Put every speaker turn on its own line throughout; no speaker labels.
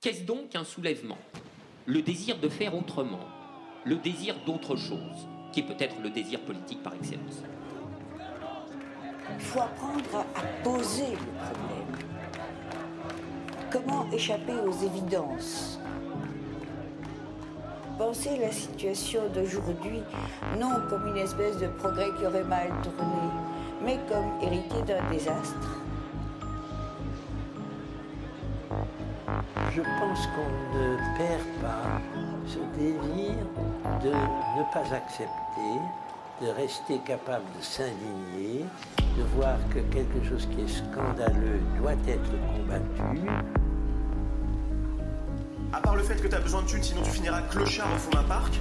Qu'est-ce donc un soulèvement? Le désir de faire autrement, le désir d'autre chose, qui est peut-être le désir politique par excellence.
Il faut apprendre à poser le problème. Comment échapper aux évidences? Penser la situation d'aujourd'hui non comme une espèce de progrès qui aurait mal tourné, mais comme hérité d'un désastre.
Je pense qu'on ne perd pas ce désir de ne pas accepter, de rester capable de s'indigner, de voir que quelque chose qui est scandaleux doit être combattu.
À part le fait que tu as besoin de thunes, sinon tu finiras clochard au fond d'un parc.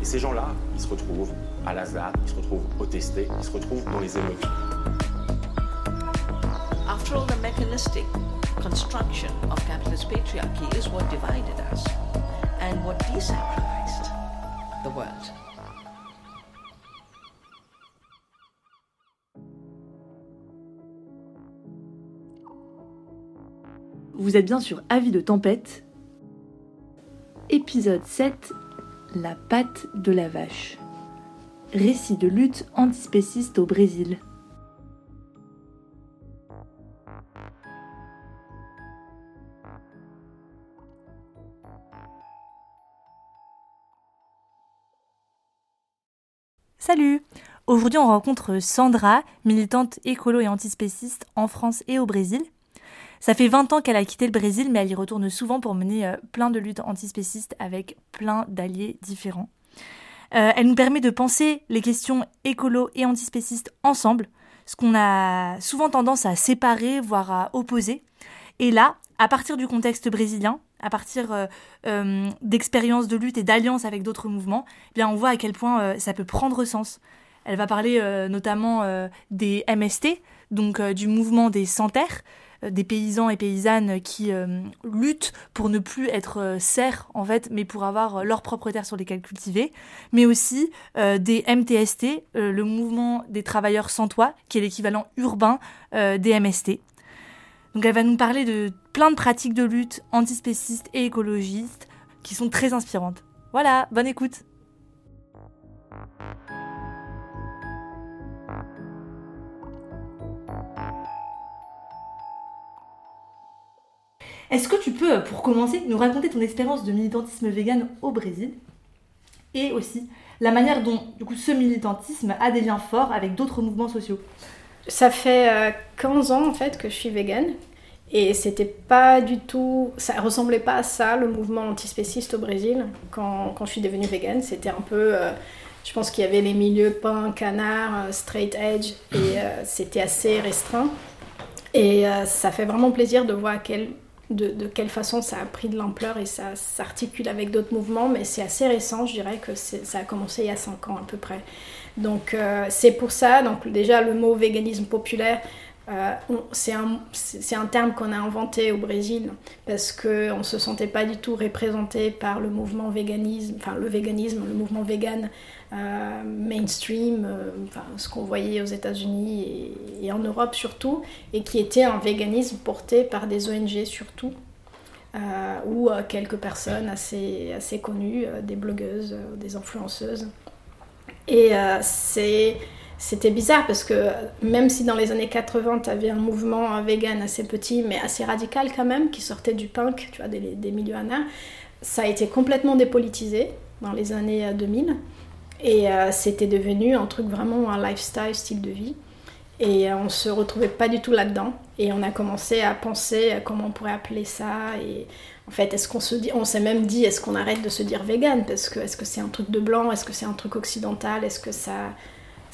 Et ces gens-là, ils se retrouvent à la ils se retrouvent au testé, ils se retrouvent dans les émeutes.
After all, the mechanistic construction of capitalist patriarchy is what divided us and what desacralized the world.
Vous êtes bien sur Avis de tempête. Épisode 7 La patte de la vache. Récit de lutte antispéciste au Brésil. Salut Aujourd'hui on rencontre Sandra, militante écolo et antispéciste en France et au Brésil. Ça fait 20 ans qu'elle a quitté le Brésil, mais elle y retourne souvent pour mener euh, plein de luttes antispécistes avec plein d'alliés différents. Euh, elle nous permet de penser les questions écolo et antispécistes ensemble, ce qu'on a souvent tendance à séparer, voire à opposer. Et là, à partir du contexte brésilien, à partir euh, d'expériences de lutte et d'alliances avec d'autres mouvements, eh bien on voit à quel point ça peut prendre sens. Elle va parler notamment des MST, donc du mouvement des euh, des paysans et paysannes qui euh, luttent pour ne plus être euh, serfs en fait, mais pour avoir leur propre terre sur lesquelles cultiver, mais aussi des MTST, le mouvement des travailleurs sans toit, qui est l'équivalent urbain des MST. Donc elle va nous parler de plein de pratiques de lutte antispécistes et écologistes qui sont très inspirantes. Voilà, bonne écoute Est-ce que tu peux, pour commencer, nous raconter ton expérience de militantisme vegan au Brésil et aussi la manière dont du coup, ce militantisme a des liens forts avec d'autres mouvements sociaux?
Ça fait 15 euh, ans en fait que je suis végane et c'était pas du tout, ça ressemblait pas à ça le mouvement antispéciste au Brésil quand, quand je suis devenue végane. C'était un peu, euh, je pense qu'il y avait les milieux pain, canard, euh, straight edge et c'était assez restreint. Et ça fait vraiment plaisir de voir quel de, quelle façon ça a pris de l'ampleur et ça s'articule avec d'autres mouvements, mais c'est assez récent, je dirais que ça a commencé il y a 5 ans à peu près. Donc euh, c'est pour ça, donc déjà le mot véganisme populaire, euh, c'est un, un, terme qu'on a inventé au Brésil parce qu'on ne se sentait pas du tout représenté par le mouvement véganisme, enfin le véganisme, le mouvement vegan euh, mainstream, enfin, ce qu'on voyait aux États-Unis et, en Europe surtout, et qui était un véganisme porté par des ONG surtout. ou quelques personnes assez, assez connues, des blogueuses, des influenceuses. Et c'est c'était bizarre parce que même si dans les années 80, tu avais un mouvement vegan assez petit, mais assez radical quand même, qui sortait du punk, tu vois, des, des milieux ça a été complètement dépolitisé dans les années 2000. Euh, Et euh, c'était devenu un truc vraiment un lifestyle, style de vie. Et euh, on se retrouvait pas du tout là-dedans. Et on a commencé à penser à comment on pourrait appeler ça. Et en fait, est-ce qu'on se dit, on s'est même dit, est-ce qu'on arrête de se dire vegan? Parce que est-ce que c'est un truc de blanc? Est-ce que c'est un truc occidental? Est-ce que ça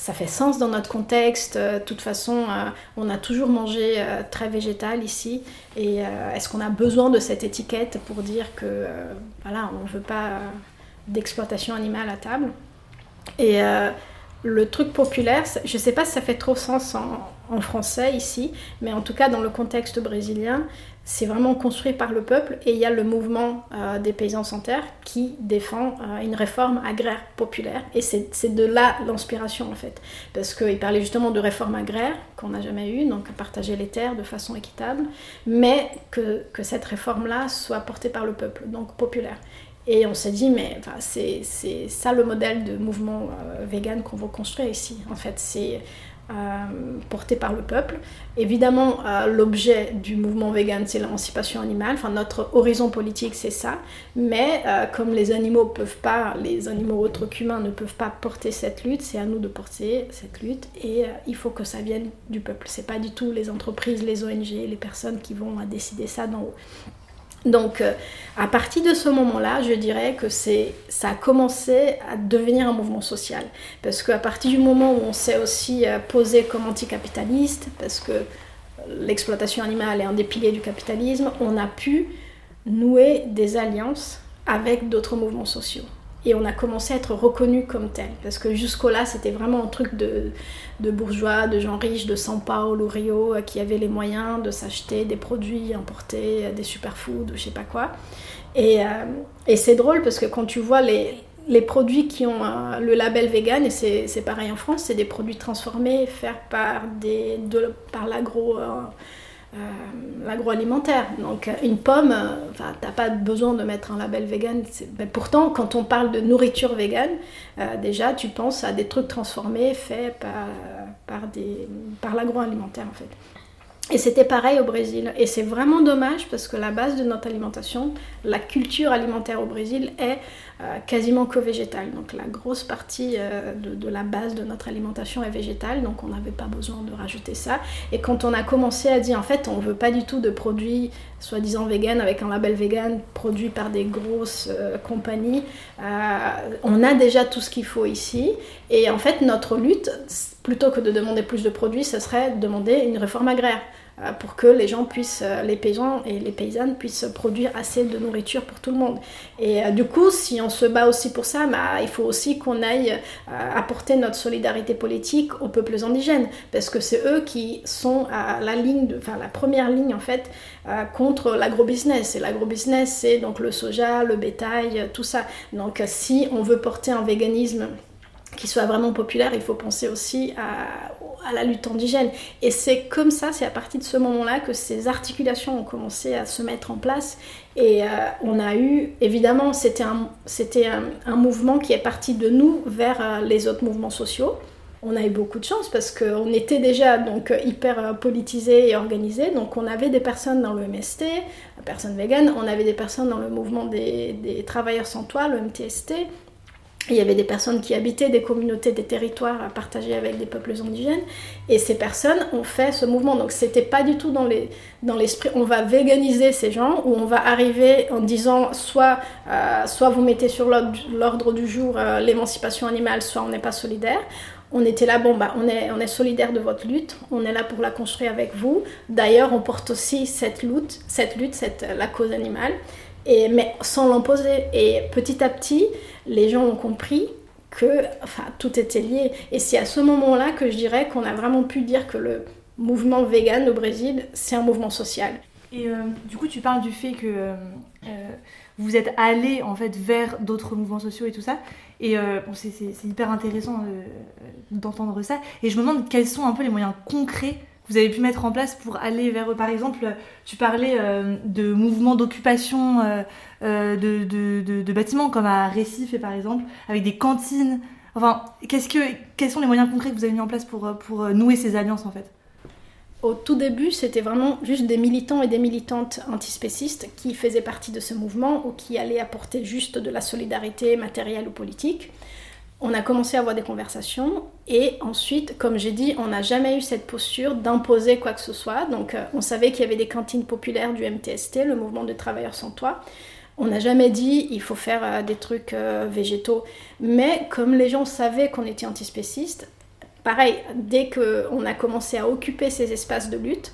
ça fait sens dans notre contexte? Euh, de toute façon, euh, on a toujours mangé euh, très végétal ici. Et est-ce qu'on a besoin de cette étiquette pour dire que voilà, on ne veut pas d'exploitation animale à table? Et le truc populaire, je ne sais pas si ça fait trop sens en français ici, mais en tout cas dans le contexte brésilien, c'est vraiment construit par le peuple et il y a le mouvement euh, des paysans sans terre qui défend euh, une réforme agraire populaire. Et c'est de là l'inspiration en fait. Parce qu'il parlait justement de réforme agraire qu'on n'a jamais eu donc partager les terres de façon équitable mais que, que cette réforme là soit portée par le peuple donc populaire. Et on s'est dit, mais enfin, c'est ça le modèle de mouvement euh, vegan qu'on veut construire ici. En fait, c'est euh, porté par le peuple. Évidemment, euh, l'objet du mouvement vegan, c'est l'émancipation animale. Enfin, notre horizon politique, c'est ça. Mais euh, comme les animaux peuvent pas, les animaux autres qu'humains ne peuvent pas porter cette lutte, c'est à nous de porter cette lutte. Et il faut que ça vienne du peuple. C'est pas du tout les entreprises, les ONG, les personnes qui vont décider ça d'en haut. Donc, euh, à partir de ce moment-là, je dirais que c'est, ça a commencé à devenir un mouvement social. Parce qu'à partir du moment où on s'est aussi euh, posé comme anticapitaliste, parce que l'exploitation animale est un des piliers du capitalisme, on a pu nouer des alliances avec d'autres mouvements sociaux et on a commencé à être reconnu comme tel. Parce que jusqu'au-là, c'était vraiment un truc de, bourgeois, de gens riches, de São Paulo, Rio, euh, qui avaient les moyens de s'acheter des produits importés, euh, des superfoods, ou je sais pas quoi. Et, euh, et c'est drôle parce que quand tu vois les, les produits qui ont le label vegan, et c'est pareil en France, c'est des produits transformés faits par, de, par l'agro. L'agroalimentaire. Donc une pomme, euh, t'as pas besoin de mettre un label vegan. Mais pourtant, quand on parle de nourriture vegan, euh, déjà tu penses à des trucs transformés faits par, par l'agroalimentaire en fait. Et c'était pareil au Brésil. Et c'est vraiment dommage parce que la base de notre alimentation, la culture alimentaire au Brésil est euh, quasiment que végétale. Donc la grosse partie euh, de, la base de notre alimentation est végétale, donc on n'avait pas besoin de rajouter ça. Et quand on a commencé à dire en fait on veut pas du tout de produits soi-disant vegan avec un label vegan produit par des grosses euh, compagnies, on a déjà tout ce qu'il faut ici. Et en fait notre lutte, plutôt que de demander plus de produits, ce serait de demander une réforme agraire. Euh, pour que les gens puissent, euh, les paysans et les paysannes puissent produire assez de nourriture pour tout le monde. Et euh, du coup, si on se bat aussi pour ça, bah, il faut aussi qu'on aille apporter notre solidarité politique aux peuples indigènes, parce que c'est eux qui sont à la ligne, enfin la première ligne en fait contre l'agrobusiness. Et l'agrobusiness, c'est donc le soja, le bétail, tout ça. Donc si on veut porter un véganisme qui soit vraiment populaire, il faut penser aussi à, à la lutte indigène. Et c'est comme ça, c'est à partir de ce moment-là que ces articulations ont commencé à se mettre en place. Et euh, on a eu, évidemment, c'était un, un, mouvement qui est parti de nous vers euh, les autres mouvements sociaux. On a eu beaucoup de chance parce qu'on était déjà donc hyper euh, politisé et organisé. Donc on avait des personnes dans le MST, personnes véganes, on avait des personnes dans le mouvement des, des travailleurs sans toit, le MTST, il y avait des personnes qui habitaient des communautés, des territoires à partager avec des peuples indigènes. Et ces personnes ont fait ce mouvement. Donc c'était pas du tout dans l'esprit on va véganiser ces gens ou on va arriver en disant soit, euh, soit vous mettez sur l'ordre du jour euh, l'émancipation animale, soit on n'est pas solidaire. On était là, bon, bah, on est, solidaire de votre lutte, on est là pour la construire avec vous. D'ailleurs, on porte aussi cette lutte, cette lutte, la cause animale mais sans l'imposer. Et petit à petit, les gens ont compris que enfin, tout était lié. Et c'est à ce moment-là que je dirais qu'on a vraiment pu dire que le mouvement vegan au Brésil, c'est un mouvement social.
Et euh, du coup, tu parles du fait que euh, vous êtes allé en fait vers d'autres mouvements sociaux et tout ça. Et euh, c'est hyper intéressant d'entendre ça. Et je me demande quels sont un peu les moyens concrets vous avez pu mettre en place pour aller vers, par exemple, tu parlais euh, de mouvements d'occupation euh, euh, de, bâtiments comme à Récif, par exemple, avec des cantines. Enfin, qu'est-ce que, quels sont les moyens concrets que vous avez mis en place pour, pour nouer ces alliances en fait?
Au tout début, c'était vraiment juste des militants et des militantes antispécistes qui faisaient partie de ce mouvement ou qui allaient apporter juste de la solidarité matérielle ou politique on a commencé à avoir des conversations et ensuite, comme j'ai dit, on n'a jamais eu cette posture d'imposer quoi que ce soit. Donc euh, on savait qu'il y avait des cantines populaires du MTST, le mouvement des travailleurs sans toit. On n'a jamais dit il faut faire euh, des trucs euh, végétaux. Mais comme les gens savaient qu'on était antispécistes, pareil, dès qu'on a commencé à occuper ces espaces de lutte,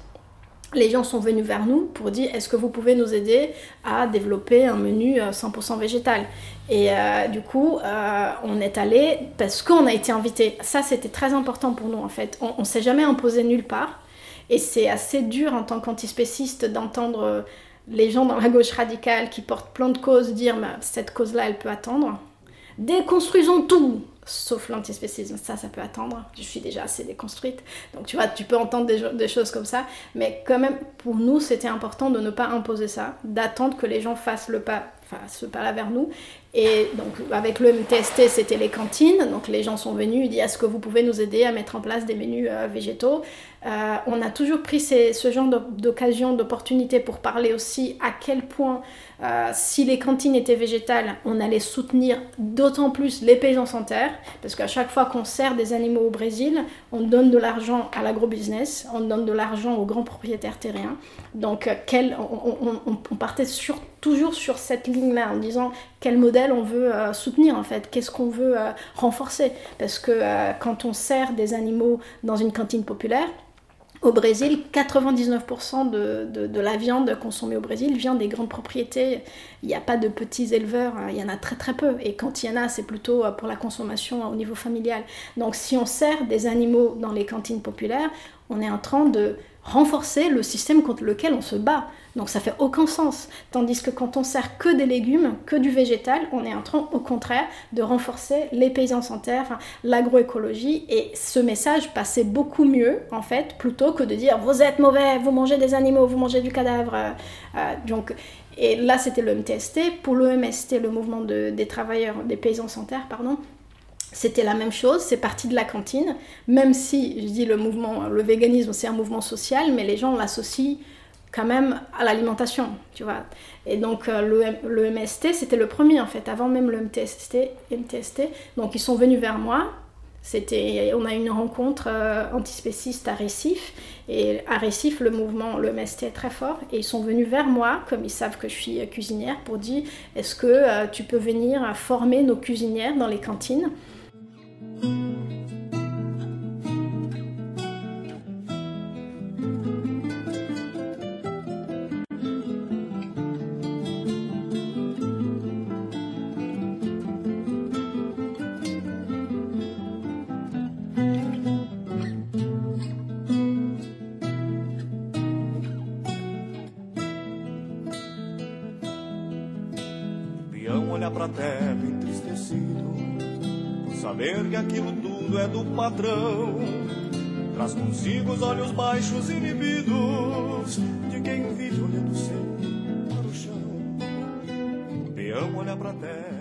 les gens sont venus vers nous pour dire est-ce que vous pouvez nous aider à développer un menu 100% végétal? Et du coup, on est allé parce qu'on a été invité. Ça, c'était très important pour nous en fait. On ne s'est jamais imposé nulle part. Et c'est assez dur en tant qu'antispéciste d'entendre les gens dans la gauche radicale qui portent plein de causes dire cette cause-là, elle peut attendre. Déconstruisons tout sauf l'antispécisme, ça, ça peut attendre. Je suis déjà assez déconstruite. Donc, tu vois, tu peux entendre des, choses comme ça. Mais quand même, pour nous, c'était important de ne pas imposer ça, d'attendre que les gens fassent le pas, enfin, ce pas-là vers nous. Et donc, avec le MTST, c'était les cantines. Donc, les gens sont venus, ils disent Est-ce que vous pouvez nous aider à mettre en place des menus euh, végétaux? Euh, On a toujours pris ce genre d'occasion, d'opportunité pour parler aussi à quel point euh, si les cantines étaient végétales, on allait soutenir d'autant plus les paysans sans terre, parce qu'à chaque fois qu'on sert des animaux au Brésil, on donne de l'argent à l'agrobusiness, on donne de l'argent aux grands propriétaires terriens. Donc, quel, on, partait toujours sur cette ligne-là en disant quel modèle on veut euh, soutenir en fait, qu'est-ce qu'on veut renforcer? Parce que quand on sert des animaux dans une cantine populaire, au Brésil, 99% de, la viande consommée au Brésil vient des grandes propriétés. Il n'y a pas de petits éleveurs, hein. il y en a très très peu. Et quand il y en a, c'est plutôt euh, pour la consommation au niveau familial. Donc si on sert des animaux dans les cantines populaires, on est en train de renforcer le système contre lequel on se bat. Donc ça fait aucun sens. Tandis que quand on sert que des légumes, que du végétal, on est en train au contraire de renforcer les paysans sans terre, l'agroécologie. Et ce message passait beaucoup mieux en fait, plutôt que de dire vous êtes mauvais, vous mangez des animaux, vous mangez du cadavre. Euh, euh, donc, et là c'était le MTST. Pour le MST, le mouvement des travailleurs, des paysans sans terre, pardon, c'était la même chose, c'est parti de la cantine, même si, je dis le mouvement, le véganisme c'est un mouvement social, mais les gens l'associent quand même à l'alimentation, tu vois. Et donc euh, le, le, MST, c'était le premier en fait, avant même le MTST. Donc ils sont venus vers moi. C'était, on a eu une rencontre euh, antispéciste à Récif. Et à Récif, le mouvement, le MST est très fort. Et ils sont venus vers moi, comme ils savent que je suis cuisinière, pour dire, est-ce que euh, tu peux venir former nos cuisinières dans les cantines?
thank you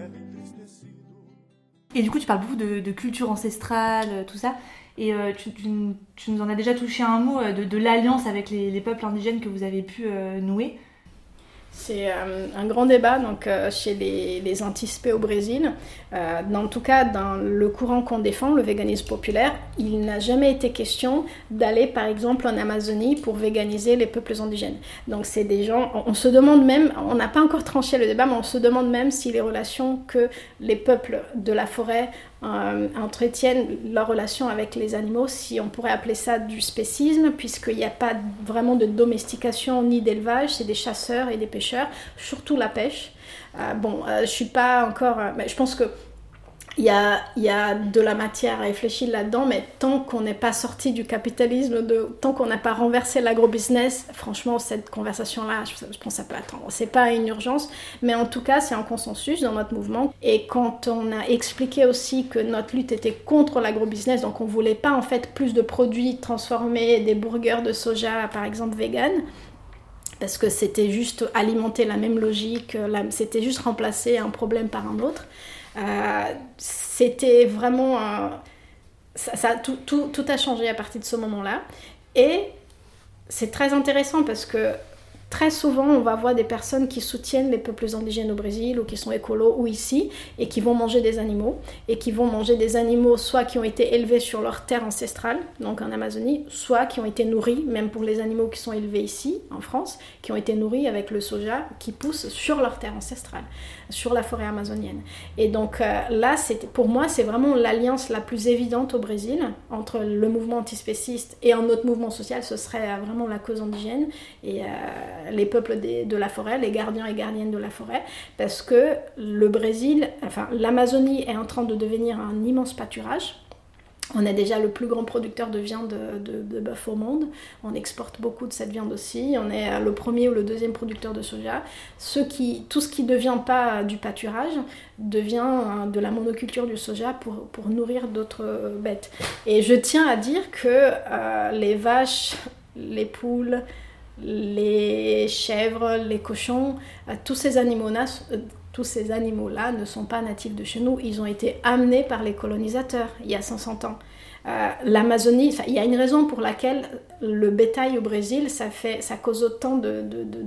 entristecido.
Et du coup, tu parles beaucoup de, culture ancestrale, tout ça. Et euh, tu, nous en as déjà touché un mot euh, de, l'alliance avec les, les, peuples indigènes que vous avez pu euh, nouer.
C'est euh, un grand débat donc, euh, chez les, anticipés au Brésil. Euh, en tout cas, dans le courant qu'on défend, le véganisme populaire, il n'a jamais été question d'aller par exemple en Amazonie pour véganiser les peuples indigènes. Donc c'est des gens, on, se demande même, on n'a pas encore tranché le débat, mais on se demande même si les relations que les peuples de la forêt euh, entretiennent leur relation avec les animaux, si on pourrait appeler ça du spécisme, puisqu'il n'y a pas vraiment de domestication ni d'élevage, c'est des chasseurs et des pêcheurs, surtout la pêche. Euh, bon, euh, je suis pas encore, mais je pense que il y a, de la matière à réfléchir là-dedans, mais tant qu'on n'est pas sorti du capitalisme, tant qu'on n'a pas renversé l'agrobusiness, franchement, cette conversation-là, je, pense que ça peut attendre. C'est pas une urgence, mais en tout cas, c'est un consensus dans notre mouvement. Et quand on a expliqué aussi que notre lutte était contre l'agrobusiness, donc on voulait pas en fait plus de produits transformés, des burgers de soja, par exemple, vegan, parce que c'était juste alimenter la même logique, c'était juste remplacer un problème par un autre. Euh, c'était vraiment... ça, tout, tout, tout, a changé à partir de ce moment-là. Et c'est très intéressant parce que très souvent, on va voir des personnes qui soutiennent les peuples indigènes au Brésil ou qui sont écolos ou ici et qui vont manger des animaux et qui vont manger des animaux soit qui ont été élevés sur leur terre ancestrale, donc en Amazonie, soit qui ont été nourris, même pour les animaux qui sont élevés ici, en France, qui ont été nourris avec le soja qui pousse sur leur terre ancestrale, sur la forêt amazonienne. Et donc euh, là, pour moi, c'est vraiment l'alliance la plus évidente au Brésil entre le mouvement antispéciste et un autre mouvement social, ce serait euh, vraiment la cause indigène et euh, les peuples de la forêt, les gardiens et gardiennes de la forêt, parce que le Brésil, enfin l'Amazonie est en train de devenir un immense pâturage on est déjà le plus grand producteur de viande de, bœuf au monde. On exporte beaucoup de cette viande aussi. On est le premier ou le deuxième producteur de soja. tout ce qui ne devient pas du pâturage devient euh, de la monoculture du soja pour, nourrir d'autres euh, bêtes. Et je tiens à dire que euh, les vaches, les poules, les chèvres, les cochons, tous ces animaux-là tous ces animaux-là ne sont pas natifs de chez nous, ils ont été amenés par les colonisateurs il y a 500 ans. Euh, L'Amazonie, il y a une raison pour laquelle le bétail au Brésil, ça, fait, ça cause autant de, de, de,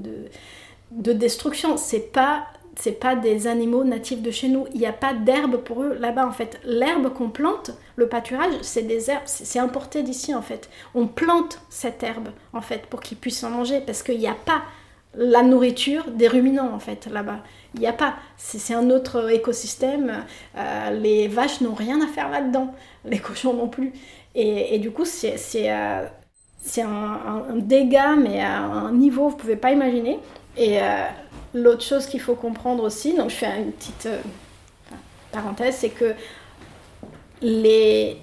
de destruction. C'est pas c'est pas des animaux natifs de chez nous. Il n'y a pas d'herbe pour eux là-bas en fait. L'herbe qu'on plante, le pâturage, c'est des herbes, c'est importé d'ici en fait. On plante cette herbe en fait pour qu'ils puissent en manger parce qu'il n'y a pas la nourriture des ruminants en fait là-bas. Il n'y a pas, c'est un autre écosystème. Euh, les vaches n'ont rien à faire là-dedans, les cochons non plus. Et, du coup, c'est euh, un, un, dégât, mais à un niveau vous ne pouvez pas imaginer. Et euh, l'autre chose qu'il faut comprendre aussi, donc je fais une petite parenthèse, c'est que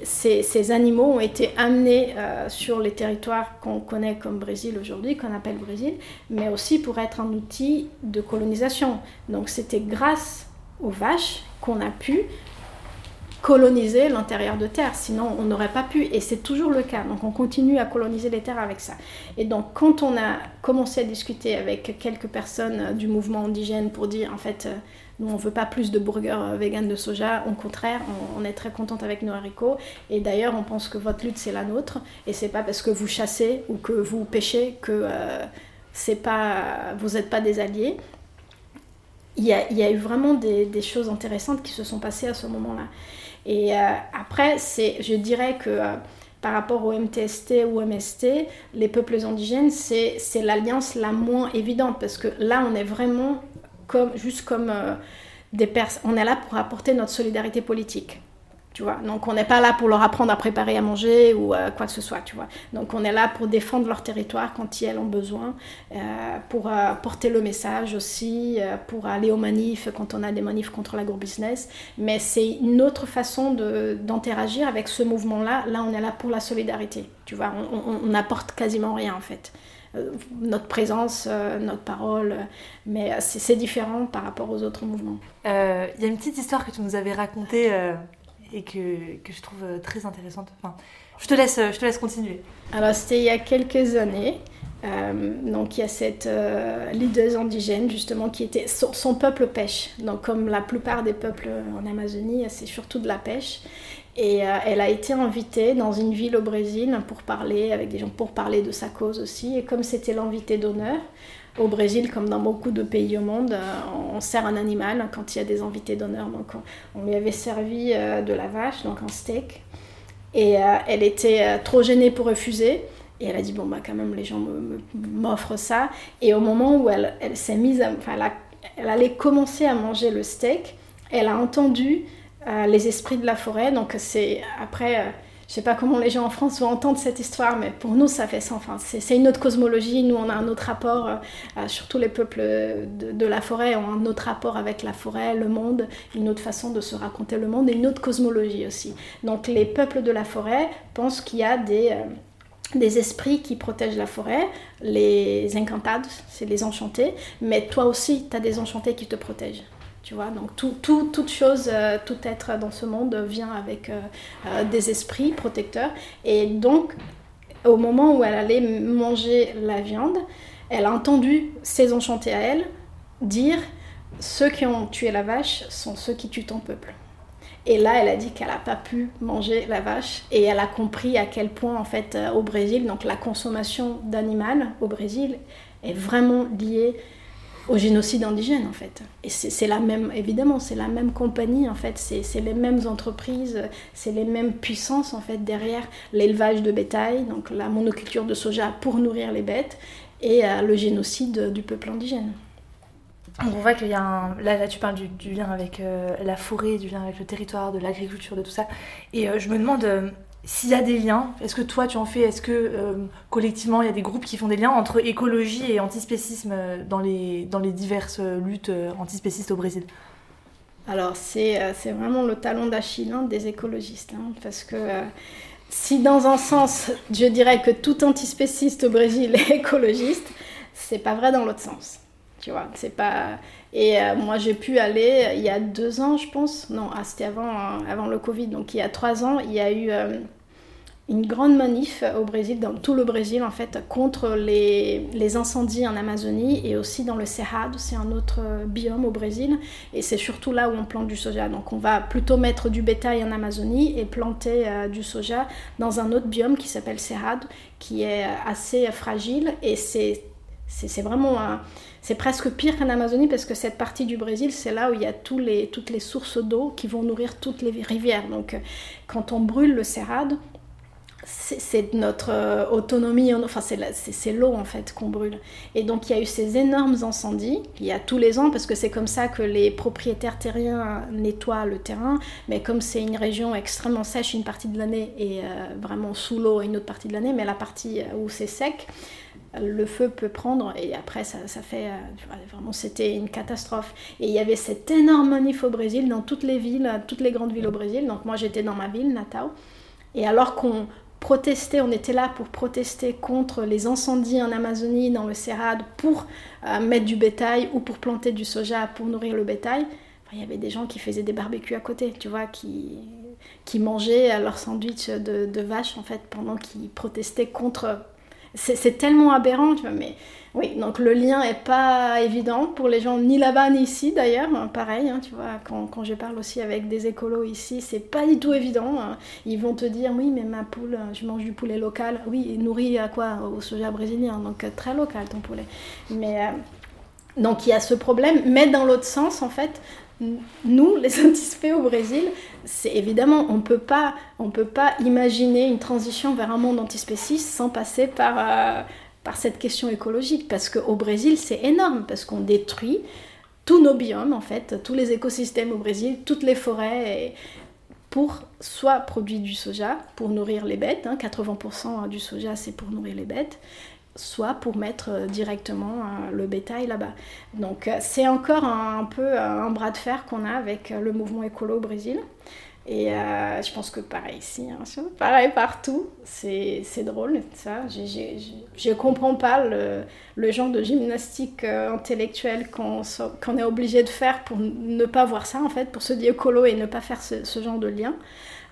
ces, animaux ont été amenés euh, sur les territoires qu'on connaît comme Brésil aujourd'hui, qu'on appelle Brésil, mais aussi pour être un outil de colonisation. Donc c'était grâce aux vaches qu'on a pu coloniser l'intérieur de terre, sinon on n'aurait pas pu, et c'est toujours le cas. Donc on continue à coloniser les terres avec ça. Et donc quand on a commencé à discuter avec quelques personnes du mouvement indigène pour dire en fait euh, nous, on veut pas plus de burgers euh, vegan de soja. Au contraire, on, est très contente avec nos haricots. Et d'ailleurs, on pense que votre lutte, c'est la nôtre. Et c'est pas parce que vous chassez ou que vous pêchez que euh, c'est pas, vous n'êtes pas des alliés. Il y, a, eu vraiment des, choses intéressantes qui se sont passées à ce moment-là. Et euh, après, c'est, je dirais que par rapport au MTST ou MST, les peuples indigènes, c'est, c'est l'alliance la moins évidente parce que là, on est vraiment comme, juste comme euh, des personnes. On est là pour apporter notre solidarité politique. Tu vois Donc on n'est pas là pour leur apprendre à préparer à manger ou euh, quoi que ce soit, tu vois. Donc on est là pour défendre leur territoire quand ils ont besoin, euh, pour porter le message aussi, pour aller aux manifs quand on a des manifs contre l'agrobusiness. Mais c'est une autre façon d'interagir avec ce mouvement-là. Là, on est là pour la solidarité, tu vois. On n'apporte quasiment rien en fait. Euh, notre présence, euh, notre parole, mais c'est différent par rapport aux autres mouvements.
Euh, il y a une petite histoire que tu nous avais racontée et que, que, je trouve très intéressante. Enfin, je te laisse, je te laisse continuer.
Alors c'était il y a quelques années. donc il y a cette leader indigène justement qui était son, peuple pêche. Donc comme la plupart des peuples en Amazonie, c'est surtout de la pêche. Et euh, elle a été invitée dans une ville au Brésil pour parler avec des gens, pour parler de sa cause aussi. Et comme c'était l'invité d'honneur, au Brésil, comme dans beaucoup de pays au monde, euh, on sert un animal quand il y a des invités d'honneur. Donc on, lui avait servi euh, de la vache, donc un steak. Et elle était trop gênée pour refuser. Et elle a dit, bon, bah quand même, les gens m'offrent ça. Et au moment où elle, s'est mise, enfin, elle, elle allait commencer à manger le steak, elle a entendu euh, les esprits de la forêt. Donc c'est après, euh, je sais pas comment les gens en France vont entendre cette histoire, mais pour nous ça fait ça. Enfin, c'est une autre cosmologie. Nous on a un autre rapport, euh, surtout les peuples de, la forêt ont un autre rapport avec la forêt, le monde, une autre façon de se raconter le monde et une autre cosmologie aussi. Donc les peuples de la forêt pensent qu'il y a des des esprits qui protègent la forêt, les encantados, c'est les enchantés, mais toi aussi, tu as des enchantés qui te protègent. Tu vois, donc tout, tout, toute chose, euh, tout être dans ce monde vient avec euh, euh, des esprits protecteurs. Et donc, au moment où elle allait manger la viande, elle a entendu ses enchantés à elle dire ceux qui ont tué la vache sont ceux qui tuent ton peuple. Et là, elle a dit qu'elle n'a pas pu manger la vache et elle a compris à quel point, en fait, au Brésil, donc la consommation d'animal au Brésil est vraiment liée au génocide indigène, en fait. Et c'est la même, évidemment, c'est la même compagnie, en fait, c'est les mêmes entreprises, c'est les mêmes puissances, en fait, derrière l'élevage de bétail, donc la monoculture de soja pour nourrir les bêtes et euh, le génocide du peuple indigène.
On voit qu'il y a un... Là, là tu parles du, lien avec euh, la forêt, du lien avec le territoire, de l'agriculture, de tout ça. Et euh, je me demande s'il y a des liens. Est-ce que toi, tu en fais Est-ce que collectivement, il y a des groupes qui font des liens entre écologie et antispécisme dans les, dans les diverses luttes antispécistes au Brésil?
Alors, c'est vraiment le talon d'Achille hein, des écologistes. Hein, parce que si dans un sens, je dirais que tout antispéciste au Brésil est écologiste, c'est pas vrai dans l'autre sens tu vois. Et euh, moi, j'ai pu aller il y a deux ans, je pense. Non, ah, c'était avant, euh, avant le Covid. Donc il y a trois ans, il y a eu euh, une grande manif au Brésil, dans tout le Brésil en fait, contre les, les incendies en Amazonie et aussi dans le Cerrado, c'est un autre biome au Brésil. Et c'est surtout là où on plante du soja. Donc on va plutôt mettre du bétail en Amazonie et planter du soja dans un autre biome qui s'appelle Cerrado, qui est assez fragile et c'est vraiment c'est presque pire qu'en Amazonie parce que cette partie du Brésil, c'est là où il y a toutes les sources d'eau qui vont nourrir toutes les rivières. Donc, euh, quand on brûle le cerrado, c'est notre euh, autonomie, enfin c'est l'eau en fait qu'on brûle. Et donc il y a eu ces énormes incendies, il y a tous les ans, parce que c'est comme ça que les propriétaires terriens nettoient le terrain, mais comme c'est une région extrêmement sèche une partie de l'année et euh, vraiment sous l'eau une autre partie de l'année, mais la partie où c'est sec, le feu peut prendre et après ça, fait euh, vraiment c'était une catastrophe. Et il y avait cette énorme manif au Brésil dans toutes les villes toutes les grandes villes au Brésil. Donc moi j'étais dans ma ville Natal. Et alors qu'on protestait on était là pour protester contre les incendies en Amazonie dans le Cerrado pour euh, mettre du bétail ou pour planter du soja pour nourrir le bétail il y avait des gens qui faisaient des barbecues à côté tu vois qui qui mangeaient leur sandwich de, de vache en fait pendant qu'ils protestaient contre c'est tellement aberrant, tu vois, mais oui, donc le lien est pas évident pour les gens, ni là-bas ni ici d'ailleurs, hein, pareil, hein, tu vois, quand, quand, je parle aussi avec des écolos ici, c'est pas du tout évident. Hein. Ils vont te dire, oui, mais ma poule, je mange du poulet local, oui, nourri à quoi? Au soja brésilien, donc euh, très local ton poulet. Mais euh, donc il y a ce problème, mais dans l'autre sens, en fait, nous, les satisfaits au Brésil, c'est évidemment, on peut pas, on peut pas imaginer une transition vers un monde antispéciste sans passer par, euh, par cette question écologique, parce qu'au Brésil, c'est énorme, parce qu'on détruit tous nos biomes, en fait, tous les écosystèmes au Brésil, toutes les forêts, pour soit produire du soja, pour nourrir les bêtes, 80% hein, du soja c'est pour nourrir les bêtes, soit pour mettre euh, directement euh, le bétail là-bas. Donc euh, c'est encore un, peu un bras de fer qu'on a avec le mouvement écolo au Brésil. Et je pense que pareil ici, hein, pareil partout, c'est drôle ça. Je ne comprends pas le, le, genre de gymnastique intellectuelle qu'on est obligé de faire pour ne pas voir ça en fait, pour se dire écolo et ne pas faire ce, ce genre de lien.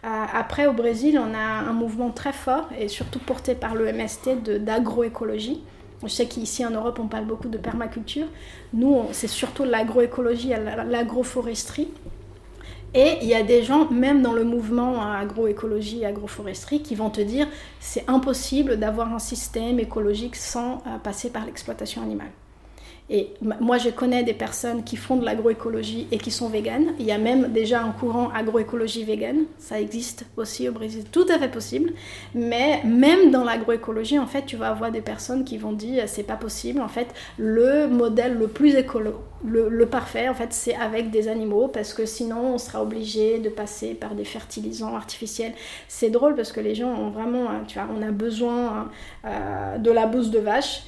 Euh, après, au Brésil, on a un mouvement très fort, et surtout porté par le MST, d'agroécologie. Je sais qu'ici en Europe, on parle beaucoup de permaculture. Nous, c'est surtout l'agroécologie, l'agroforesterie. Et il y a des gens, même dans le mouvement agroécologie, agroforesterie, qui vont te dire c'est impossible d'avoir un système écologique sans euh, passer par l'exploitation animale. Et moi, je connais des personnes qui font de l'agroécologie et qui sont véganes. Il y a même déjà un courant agroécologie végane. Ça existe aussi au Brésil, tout à fait possible. Mais même dans l'agroécologie, en fait, tu vas avoir des personnes qui vont dire c'est pas possible. En fait, le modèle le plus écolo, le, parfait, en fait, c'est avec des animaux parce que sinon, on sera obligé de passer par des fertilisants artificiels. C'est drôle parce que les gens ont vraiment, tu vois, on a besoin euh, de la bouse de vache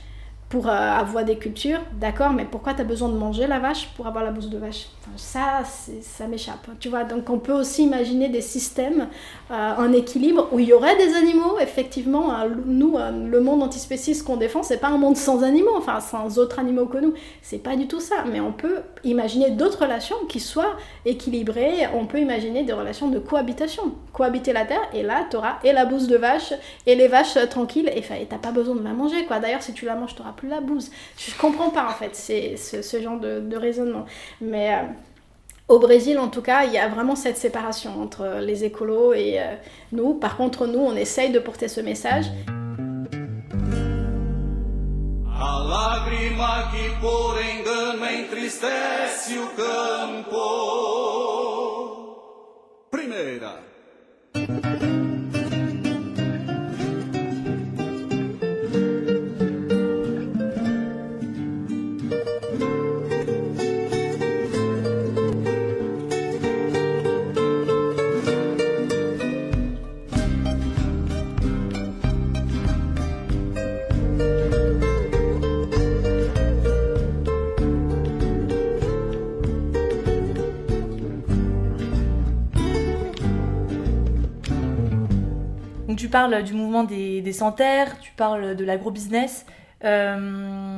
euh, avoir des cultures, d'accord, mais pourquoi tu as besoin de manger la vache pour avoir la bouse de vache? Ça, ça m'échappe. Tu vois, donc on peut aussi imaginer des systèmes euh, en équilibre où il y aurait des animaux, effectivement. Euh, nous, le monde antispéciste qu'on défend, c'est pas un monde sans animaux, enfin sans autres animaux que nous. C'est pas du tout ça. Mais on peut imaginer d'autres relations qui soient équilibrées. On peut imaginer des relations de cohabitation. Cohabiter la terre, et là, tu auras et la bouse de vache et les vaches tranquilles, et t'as pas besoin de la manger, quoi. D'ailleurs, si tu la manges, tu plus la bouse. Je comprends pas en fait c'est ce, genre de, raisonnement. Mais euh, Au Brésil, en tout cas, il y a vraiment cette séparation entre les écolos et euh, nous. Par contre, nous, on essaye de porter ce message.
A
tu parles du mouvement des, des tu parles de l'agro-business. Euh,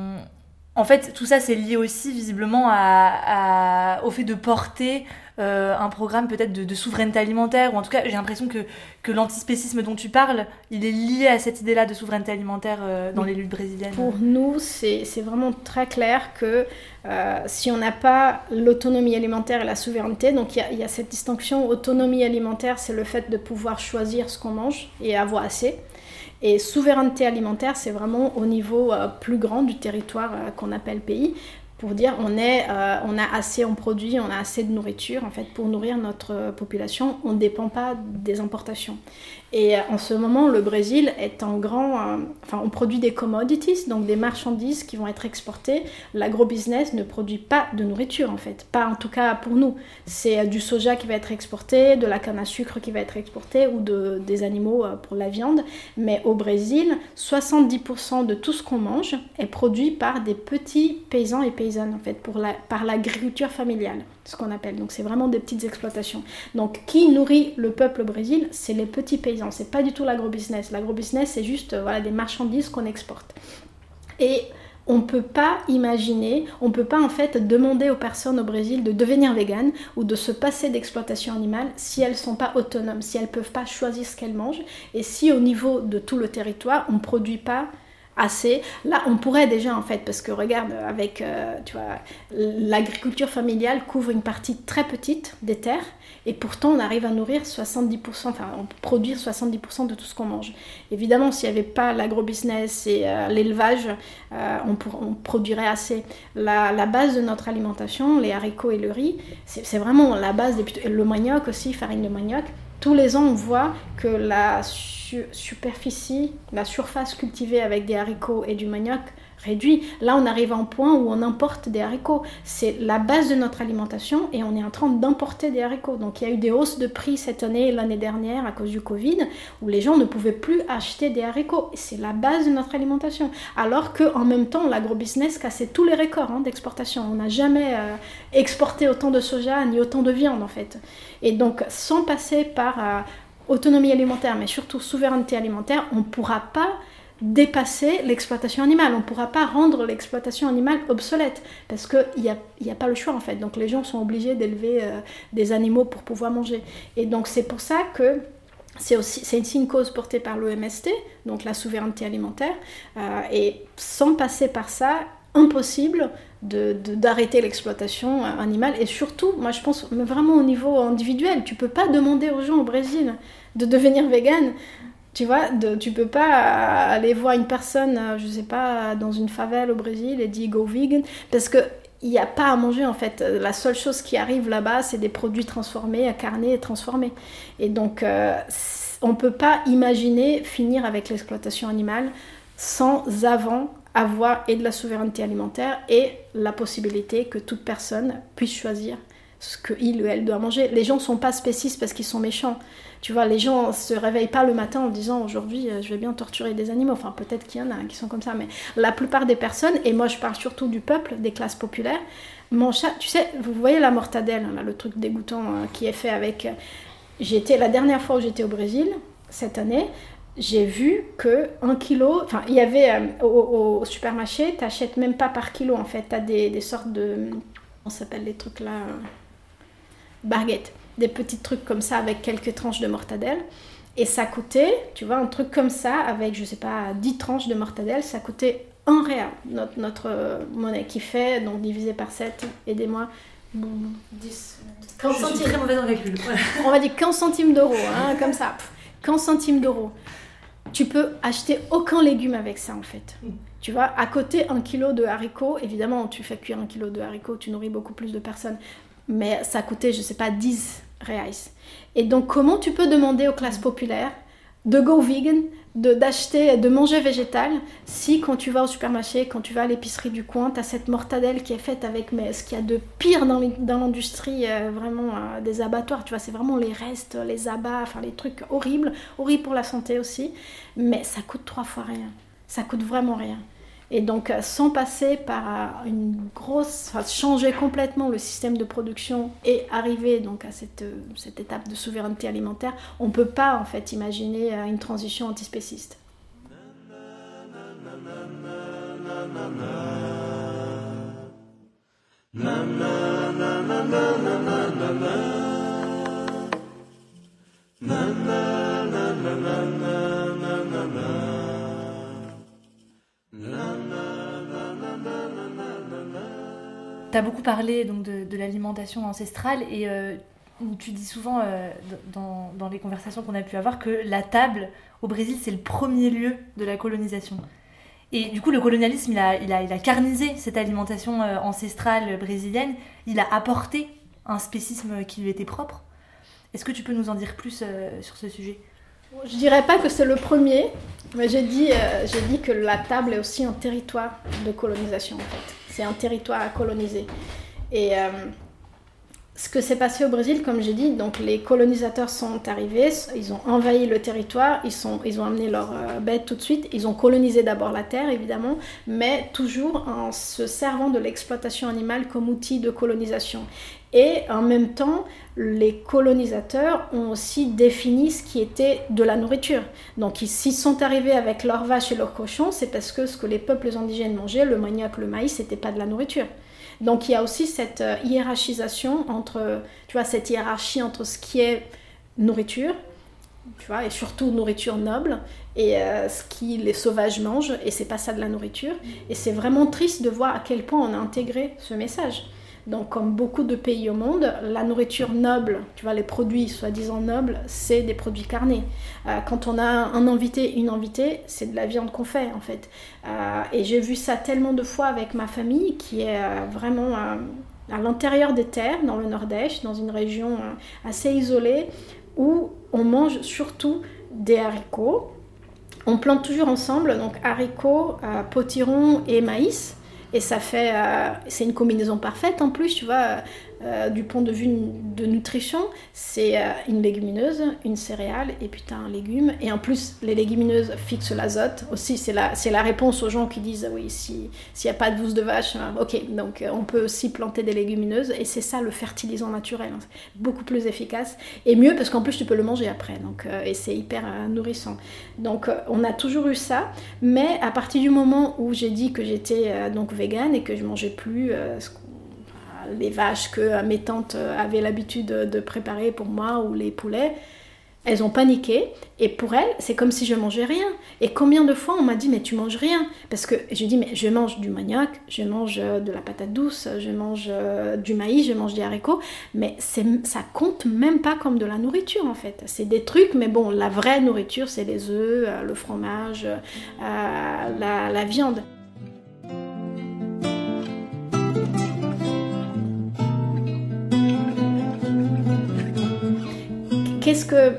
en fait, tout ça, c'est lié aussi visiblement à- à- au fait de porter euh, un programme peut-être de, de souveraineté alimentaire, ou en tout cas, j'ai l'impression que, que l'antispécisme dont tu parles, il est lié à cette idée-là de souveraineté alimentaire euh, dans
Oui.
les luttes brésiliennes.
Pour nous, c'est vraiment très clair que euh, si on n'a pas l'autonomie alimentaire et la souveraineté, donc il y a- il y, a cette distinction, autonomie alimentaire, c'est le fait de pouvoir choisir ce qu'on mange et avoir assez. Et souveraineté alimentaire, c'est vraiment au niveau euh, plus grand du territoire euh, qu'on appelle pays, pour dire on, est, euh, on a assez en produits, on a assez de nourriture en fait pour nourrir notre population. On ne dépend pas des importations. Et euh, en ce moment, le Brésil est en grand. euh, enfin, on produit des commodities, donc des marchandises qui vont être exportées. L'agro-business ne produit pas de nourriture, en fait. Pas en tout cas pour nous. C'est euh, du soja qui va être exporté, de la canne à sucre qui va être exportée ou de, des animaux pour la viande. Mais au Brésil, 70% de tout ce qu'on mange est produit par des petits paysans et paysannes, en fait, par l'agriculture familiale, ce qu'on appelle. Donc, c'est vraiment des petites exploitations. Donc, qui nourrit le peuple au Brésil C'est les petits paysans. C'est pas du tout l'agrobusiness. L'agrobusiness, c'est juste euh, voilà, des marchandises qu'on exporte. Et on peut pas imaginer, on peut pas en fait demander aux personnes au Brésil de devenir véganes ou de se passer d'exploitation animale si elles sont pas autonomes, si elles peuvent pas choisir ce qu'elles mangent et si au niveau de tout le territoire on produit pas Là, on pourrait déjà en fait, parce que regarde, avec, euh, tu vois, l'agriculture familiale couvre une partie très petite des terres, et pourtant on arrive à nourrir 70%, enfin, produire 70% de tout ce qu'on mange. Évidemment, s'il n'y avait pas l'agrobusiness et euh, l'élevage, euh, on, produirait assez. La, la base de notre alimentation, les haricots et le riz, c'est vraiment la base des le manioc aussi, farine de manioc. Tous les ans, on voit que la su- superficie, la surface cultivée avec des haricots et du manioc réduit. Là, on arrive à un point où on importe des haricots. C'est la base de notre alimentation et on est en train d'importer des haricots. Donc, il y a eu des hausses de prix cette année et l'année dernière à cause du Covid où les gens ne pouvaient plus acheter des haricots. C'est la base de notre alimentation. Alors qu'en même temps, l'agrobusiness cassait tous les records hein, d'exportation. On n'a jamais euh, exporté autant de soja ni autant de viande en fait. Et donc, sans passer par euh, autonomie alimentaire, mais surtout souveraineté alimentaire, on ne pourra pas dépasser l'exploitation animale. On ne pourra pas rendre l'exploitation animale obsolète parce qu'il n'y a, a pas le choix en fait. Donc les gens sont obligés d'élever euh, des animaux pour pouvoir manger. Et donc c'est pour ça que c'est aussi, c'est une cause portée par l'OMST, donc la souveraineté alimentaire. Euh, et sans passer par ça, impossible de- de- d'arrêter l'exploitation euh, animale. Et surtout, moi je pense mais vraiment au niveau individuel, tu peux pas demander aux gens au Brésil de devenir vegan. Tu vois, de, tu peux pas euh, aller voir une personne, euh, je sais pas, dans une favelle au Brésil et dire go vegan, parce que il n'y a pas à manger en fait. Euh, La seule chose qui arrive là-bas, c'est des produits transformés, incarnés et transformés. Et donc, euh, on ne peut pas imaginer finir avec l'exploitation animale sans avant avoir et de la souveraineté alimentaire et la possibilité que toute personne puisse choisir ce qu'il ou elle doit manger. Les gens ne sont pas spécistes parce qu'ils sont méchants. Tu vois, les gens se réveillent pas le matin en disant aujourd'hui euh, je vais bien torturer des animaux. Enfin, peut-être qu'il y en a qui sont comme ça, mais la plupart des personnes, et moi je parle surtout du peuple, des classes populaires, mon chat, tu sais, vous voyez la mortadelle, là, le truc dégoûtant euh, qui est fait avec. euh, J'étais la dernière fois où j'étais au Brésil cette année, j'ai vu que un kilo, enfin il y avait au, au supermarché, t'achètes même pas par kilo en fait, t'as des, des sortes de, on s'appelle les trucs là, baguettes, des petits trucs comme ça avec quelques tranches de mortadelle. Et ça coûtait, tu vois, un truc comme ça avec, je sais pas, 10 tranches de mortadelle, ça coûtait un réal, notre, notre euh, monnaie qui fait, donc divisé par 7, aidez-moi, 10.
15 je centimes. Très mauvaise en calcul.
On va dire 15 centimes d'euros, hein, comme ça. 15 centimes d'euros. Tu peux acheter aucun légume avec ça en fait. Mm. Tu vois, à côté, un kilo de haricots, évidemment, tu fais cuire un kilo de haricots, tu nourris beaucoup plus de personnes. Mais ça coûtait, je sais pas, 10 Et donc, comment tu peux demander aux classes populaires de go vegan, de d'acheter, de manger végétal, si quand tu vas au supermarché, quand tu vas à l'épicerie du coin, tu as cette mortadelle qui est faite avec mais, ce qu'il y a de pire dans, l'industrie, euh, vraiment euh, des abattoirs, tu vois, c'est vraiment les restes, les abats, enfin les trucs horribles, horribles pour la santé aussi, mais ça coûte trois fois rien, ça coûte vraiment rien. Et donc, euh, sans passer par euh, une grosse, enfin, changer complètement le système de production et arriver donc à cette, euh, cette étape de souveraineté alimentaire, on ne peut pas en fait imaginer une transition antispéciste.
Tu as beaucoup parlé donc, de, l'alimentation ancestrale et euh, tu dis souvent euh, dans, les conversations qu'on a pu avoir que la table au Brésil, c'est le premier lieu de la colonisation. Et du coup, le colonialisme, il a, il a, carnisé cette alimentation euh, ancestrale brésilienne, il a apporté un spécisme qui lui était propre. Est-ce que tu peux nous en dire plus sur ce sujet?
Je dirais pas que c'est le premier, mais j'ai dit, j'ai dit que la table est aussi un territoire de colonisation en fait c'est un territoire à coloniser. Et euh, ce que s'est passé au Brésil, comme j'ai dit, donc les colonisateurs sont arrivés, ils ont envahi le territoire, ils, sont, ils ont amené leurs euh, bêtes tout de suite, ils ont colonisé d'abord la terre évidemment, mais toujours en se servant de l'exploitation animale comme outil de colonisation. Et en même temps, les colonisateurs ont aussi défini ce qui était de la nourriture. Donc s'ils sont arrivés avec leurs vaches et leurs cochons, c'est parce que ce que les peuples indigènes mangeaient, le manioc, le maïs, n'était pas de la nourriture. Donc il y a aussi cette euh, hiérarchisation entre, tu vois, cette hiérarchie entre ce qui est nourriture, tu vois, et surtout nourriture noble, et euh, ce qui les sauvages mangent, et c'est pas ça de la nourriture. Et c'est vraiment triste de voir à quel point on a intégré ce message. Donc, comme beaucoup de pays au monde, la nourriture noble, tu vois, les produits soi-disant nobles, c'est des produits carnés. Euh, quand on a un invité, une invitée, c'est de la viande qu'on fait, en fait. Euh, et j'ai vu ça tellement de fois avec ma famille, qui est euh, vraiment à l'intérieur des terres, dans le Nord-Est, dans une région assez isolée, où on mange surtout des haricots. On plante toujours ensemble, donc haricots, potirons et maïs. Et ça fait, euh, c'est une combinaison parfaite en plus, tu vois. Euh, du point de vue de nutrition, c'est euh, une légumineuse, une céréale et puis tu as un légume. Et en plus, les légumineuses fixent l'azote. Aussi, c'est la, réponse aux gens qui disent oui, s'il n'y a pas de bouse de vache, ok, donc on peut aussi planter des légumineuses. Et c'est ça le fertilisant naturel. Hein. Beaucoup plus efficace et mieux parce qu'en plus, tu peux le manger après. Donc, et c'est hyper nourrissant. Donc, on a toujours eu ça. Mais à partir du moment où j'ai dit que j'étais donc végane et que je mangeais plus les vaches que mes tantes avaient l'habitude de préparer pour moi ou les poulets, elles ont paniqué et pour elles, c'est comme si je mangeais rien. Et combien de fois on m'a dit mais tu manges rien? Parce que je dis mais je mange du manioc, je mange euh, de la patate douce, je mange euh, du maïs, je mange des haricots, mais ça compte même pas comme de la nourriture en fait. C'est des trucs, mais bon, la vraie nourriture c'est les œufs, euh, le fromage, la viande. Qu'est-ce que,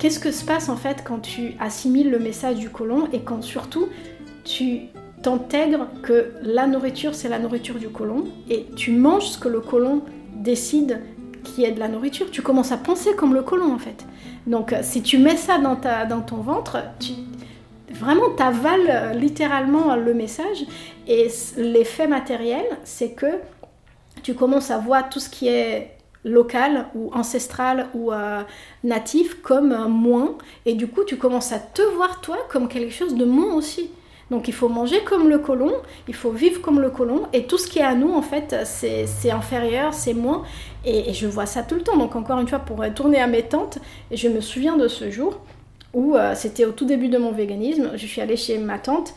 qu'est-ce que se passe en fait quand tu assimiles le message du colon et quand surtout tu t'intègres que la nourriture c'est la nourriture du colon et tu manges ce que le colon décide qui est de la nourriture. Tu commences à penser comme le colon en fait. Donc si tu mets ça dans, ta, dans ton ventre, tu, vraiment t'avales littéralement le message et l'effet matériel c'est que tu commences à voir tout ce qui est local ou ancestral ou euh, natif comme un moins. Et du coup tu commences à te voir toi comme quelque chose de moins aussi. Donc il faut manger comme le colon, il faut vivre comme le colon. Et tout ce qui est à nous en fait c'est inférieur, c'est moins. Et, je vois ça tout le temps. Donc encore une fois pour tourner à mes tantes je me souviens de ce jour où euh, c'était au tout début de mon véganisme. Je suis allée chez ma tante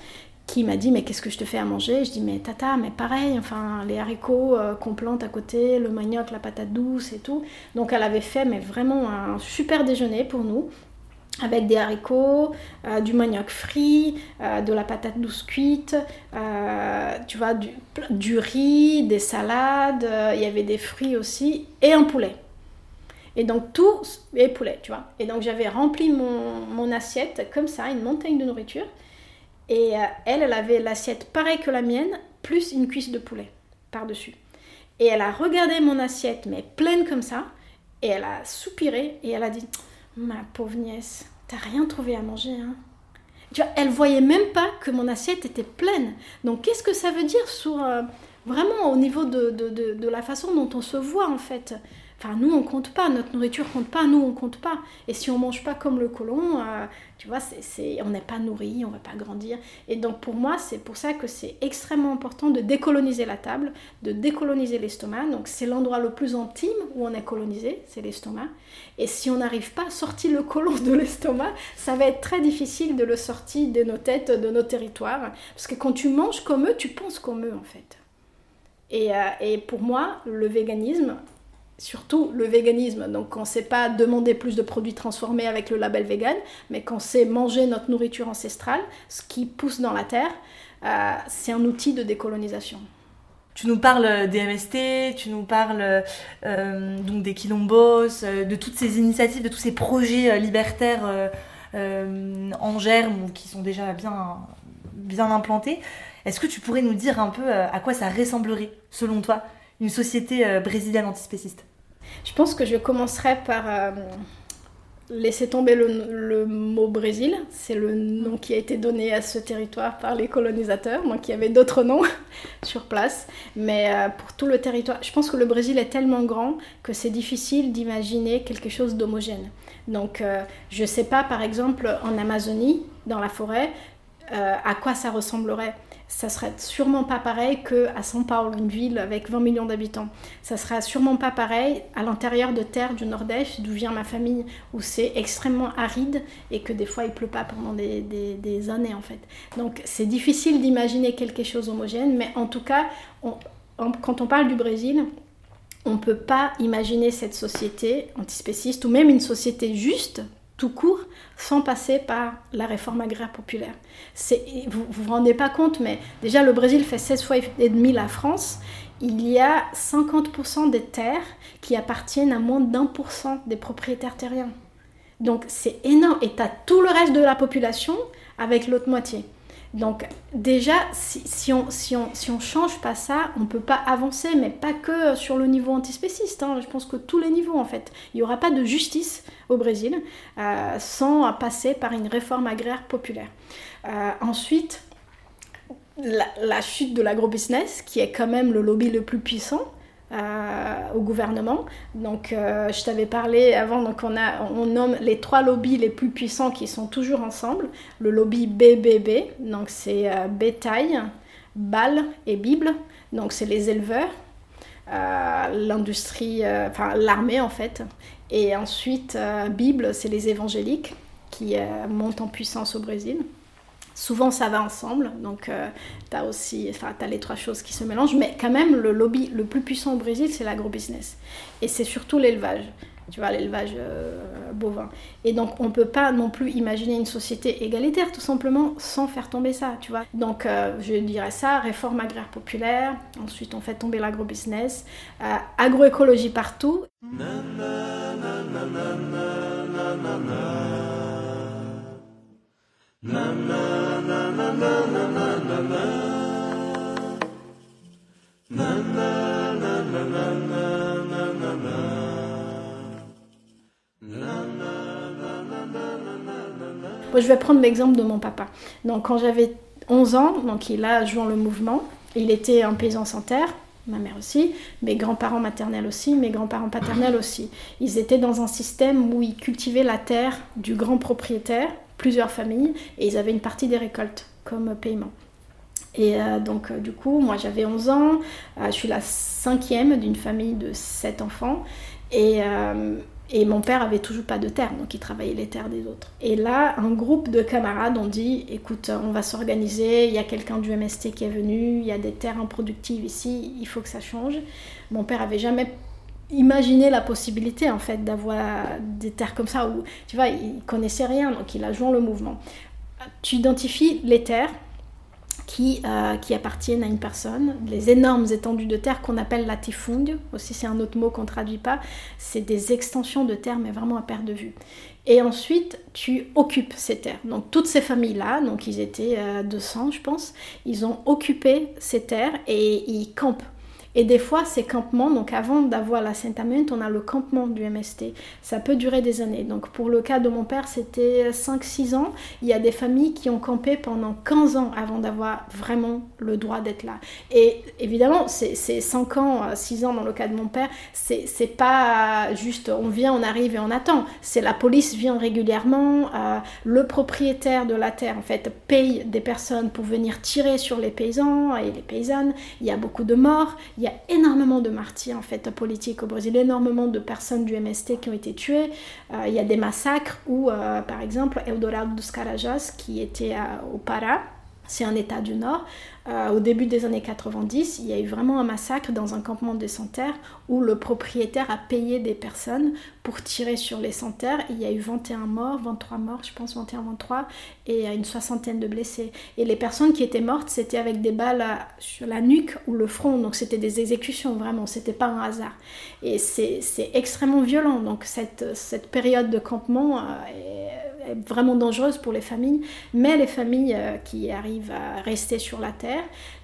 qui m'a dit mais qu'est-ce que je te fais à manger? Je dis mais tata, mais pareil, enfin les haricots euh, qu'on plante à côté, le manioc, la patate douce et tout. Donc elle avait fait mais vraiment un super déjeuner pour nous avec des haricots, euh, du manioc frit, euh, de la patate douce cuite, tu vois, du, du, riz, des salades, il y avait des fruits aussi, et un poulet. Et donc tout, et poulet, tu vois. Et donc j'avais rempli mon, mon, assiette comme ça, une montagne de nourriture. Et euh, elle, elle avait l'assiette pareille que la mienne, plus une cuisse de poulet par-dessus. Et elle a regardé mon assiette, mais pleine comme ça, et elle a soupiré, et elle a dit Ma pauvre nièce, t'as rien trouvé à manger, hein tu vois, elle voyait même pas que mon assiette était pleine. Donc qu'est-ce que ça veut dire sur euh, vraiment au niveau de, de, de, de, la façon dont on se voit en fait? Enfin, nous, on compte pas, notre nourriture compte pas, nous, on compte pas. Et si on mange pas comme le colon, euh, tu vois, c'est, on n'est pas nourri, on va pas grandir. Et donc, pour moi, c'est pour ça que c'est extrêmement important de décoloniser la table, de décoloniser l'estomac. Donc, c'est l'endroit le plus intime où on est colonisé, c'est l'estomac. Et si on n'arrive pas à sortir le colon de l'estomac, ça va être très difficile de le sortir de nos têtes, de nos territoires. Parce que quand tu manges comme eux, tu penses comme eux, en fait. Et, euh, et, pour moi, le véganisme, surtout le véganisme. Donc on ne sait pas demander plus de produits transformés avec le label vegan, mais qu'on sait manger notre nourriture ancestrale, ce qui pousse dans la terre, euh, c'est un outil de décolonisation.
Tu nous parles des MST, tu nous parles euh, donc des quilombos, euh, de toutes ces initiatives, de tous ces projets libertaires en germe ou qui sont déjà bien, bien implantés. Est-ce que tu pourrais nous dire un peu à quoi ça ressemblerait, selon toi, une société brésilienne antispéciste
je pense que je commencerai par euh, laisser tomber le, mot Brésil. C'est le nom qui a été donné à ce territoire par les colonisateurs. Donc il y avait d'autres noms sur place. Mais euh, pour tout le territoire, je pense que le Brésil est tellement grand que c'est difficile d'imaginer quelque chose d'homogène. Donc euh, je ne sais pas, par exemple, en Amazonie, dans la forêt, à quoi ça ressemblerait ça serait sûrement pas pareil que à São Paulo, une ville avec 20 millions d'habitants. Ça sera sûrement pas pareil à l'intérieur de terre du Nord-Est, d'où vient ma famille, où c'est extrêmement aride et que des fois il pleut pas pendant des, des, années en fait. Donc c'est difficile d'imaginer quelque chose homogène, mais en tout cas, quand on parle du Brésil, on ne peut pas imaginer cette société antispéciste ou même une société juste tout court sans passer par la réforme agraire populaire. Vous vous vous rendez pas compte, mais déjà le Brésil fait 16 fois et demi la France. Il y a 50% des terres qui appartiennent à moins d'un pour cent des propriétaires terriens. Donc c'est énorme. Et tu as tout le reste de la population avec l'autre moitié. Donc déjà, si, on change pas ça, on peut pas avancer, mais pas que sur le niveau antispéciste. Hein. Je pense que tous les niveaux, en fait. Il n'y aura pas de justice au Brésil euh, sans passer par une réforme agraire populaire. Euh, ensuite, la, la, chute de l'agrobusiness, qui est quand même le lobby le plus puissant. Euh, au gouvernement. Donc, euh, je t'avais parlé avant, donc on, a, on nomme les trois lobbies les plus puissants qui sont toujours ensemble. Le lobby BBB, donc c'est euh, bétail, balle et Bible, donc c'est les éleveurs, l'industrie, enfin l'armée en fait. Et ensuite, Bible, c'est les évangéliques qui montent en puissance au Brésil. Souvent, ça va ensemble, donc euh, tu as aussi, enfin, as les trois choses qui se mélangent, mais quand même, le lobby le plus puissant au Brésil, c'est l'agrobusiness. Et c'est surtout l'élevage, tu vois, l'élevage euh, bovin. Et donc, on ne peut pas non plus imaginer une société égalitaire, tout simplement, sans faire tomber ça, tu vois. Donc, euh, je dirais ça, réforme agraire populaire, ensuite, on fait tomber l'agrobusiness, agroécologie partout. Je vais prendre l'exemple de mon papa. Donc, quand j'avais 11 ans, donc il a joué le mouvement. Il était un paysan sans terre, ma mère aussi, mes grands-parents maternels aussi, mes grands-parents paternels aussi. Ils étaient dans un système où ils cultivaient la terre du grand propriétaire plusieurs familles et ils avaient une partie des récoltes comme paiement. Et euh, donc, euh, du coup, moi j'avais 11 ans, euh, je suis la cinquième d'une famille de 7 enfants. Et Et mon père avait toujours pas de terre, donc il travaillait les terres des autres. Et là, un groupe de camarades ont dit écoute, on va s'organiser, il y a quelqu'un du MST qui est venu, il y a des terres improductives ici, il faut que ça change. Mon père avait jamais imaginé la possibilité en fait d'avoir des terres comme ça où tu vois il connaissait rien donc il a joint le mouvement tu identifies les terres qui, euh, qui appartiennent à une personne, les énormes étendues de terre qu'on appelle latifundio, aussi c'est un autre mot qu'on ne traduit pas, c'est des extensions de terre mais vraiment à perte de vue. Et ensuite, tu occupes ces terres. Donc toutes ces familles-là, donc ils étaient 200 euh, je pense, ils ont occupé ces terres et ils campent et des fois, ces campements, donc avant d'avoir l'assentament, on a le campement du MST. Ça peut durer des années. Donc pour le cas de mon père, c'était 5-6 ans. Il y a des familles qui ont campé pendant 15 ans avant d'avoir vraiment le droit d'être là. Et évidemment, c'est 5 ans, 6 ans dans le cas de mon père, c'est pas juste on vient, on arrive et on attend. C'est la police vient régulièrement, euh, le propriétaire de la terre en fait paye des personnes pour venir tirer sur les paysans et les paysannes. Il y a beaucoup de morts. Y a énormément de martyrs en fait politiques au Brésil, énormément de personnes du MST qui ont été tuées. Euh, il y a des massacres où, euh, par exemple, Eldorado dos Carajás, qui était au Pará, c'est un état du nord, euh, au début des années 90, il y a eu vraiment un massacre dans un campement de santerres où le propriétaire a payé des personnes pour tirer sur les santerres. Il y a eu 21 morts, 23 morts, je pense 21, 23, et une soixantaine de blessés. Et les personnes qui étaient mortes, c'était avec des balles sur la nuque ou le front, donc c'était des exécutions vraiment, c'était pas un hasard. Et c'est extrêmement violent, donc cette, période de campement euh, est vraiment dangereuse pour les familles, mais les familles euh, qui arrivent à rester sur la terre,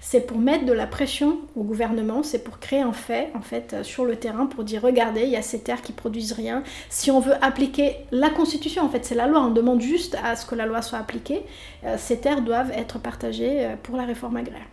c'est pour mettre de la pression au gouvernement, c'est pour créer un fait en fait euh, sur le terrain pour dire regardez, il y a ces terres qui produisent rien. Si on veut appliquer la constitution, en fait, c'est la loi, on demande juste à ce que la loi soit appliquée. Euh, ces terres doivent être partagées euh, pour la réforme agraire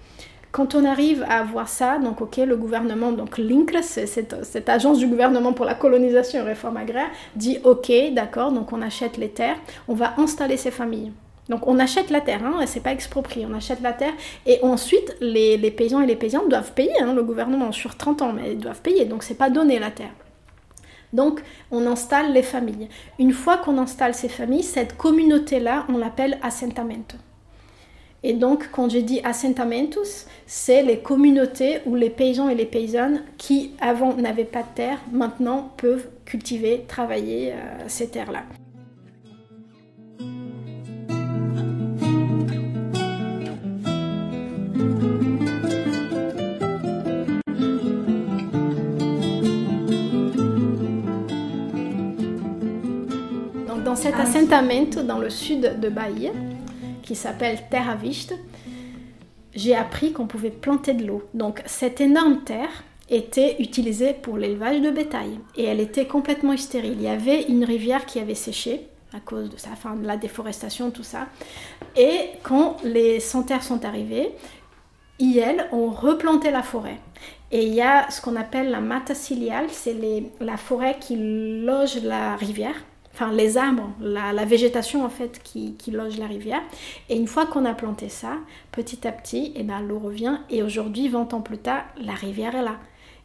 quand on arrive à voir ça, donc ok, le gouvernement, donc l'INCRE, cette, cette, agence du gouvernement pour la colonisation et réforme agraire, dit ok, d'accord, donc on achète les terres, on va installer ces familles. Donc on achète la terre, hein, c'est pas exproprié, on achète la terre et ensuite les, paysans et les paysannes doivent payer, hein, le gouvernement sur 30 ans, mais ils doivent payer, donc c'est pas donné la terre. Donc on installe les familles. Une fois qu'on installe ces familles, cette communauté-là, on l'appelle assentamento. Et donc quand j'ai dit assentamentos, c'est les communautés où les paysans et les paysannes qui avant n'avaient pas de terre, maintenant peuvent cultiver, travailler euh, ces terres-là. Cet ah assentamento dans le sud de Bahia, qui s'appelle Terra Vista, j'ai appris qu'on pouvait planter de l'eau. Donc cette énorme terre était utilisée pour l'élevage de bétail et elle était complètement stérile. Il y avait une rivière qui avait séché à cause de, ça, enfin, de la déforestation, tout ça. Et quand les sans-terres sont arrivés, ils ont replanté la forêt. Et il y a ce qu'on appelle la mata ciliale, c'est la forêt qui loge la rivière enfin les arbres, la, végétation en fait qui, loge la rivière. Et une fois qu'on a planté ça, petit à petit, et eh ben, l'eau revient. Et aujourd'hui, 20 ans plus tard, la rivière est là.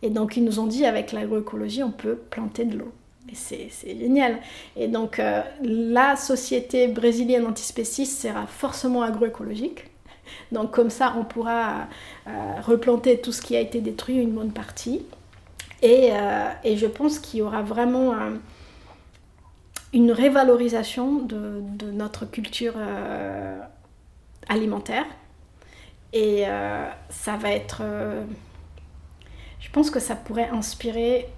Et donc ils nous ont dit avec l'agroécologie, on peut planter de l'eau. Et c'est génial. Et donc euh, la société brésilienne antispéciste sera forcément agroécologique. Donc comme ça, on pourra euh, replanter tout ce qui a été détruit, une bonne partie. Et, euh, je pense qu'il y aura vraiment une révalorisation de, notre culture euh, alimentaire. Et euh, ça va être... Euh, je pense que ça pourrait inspirer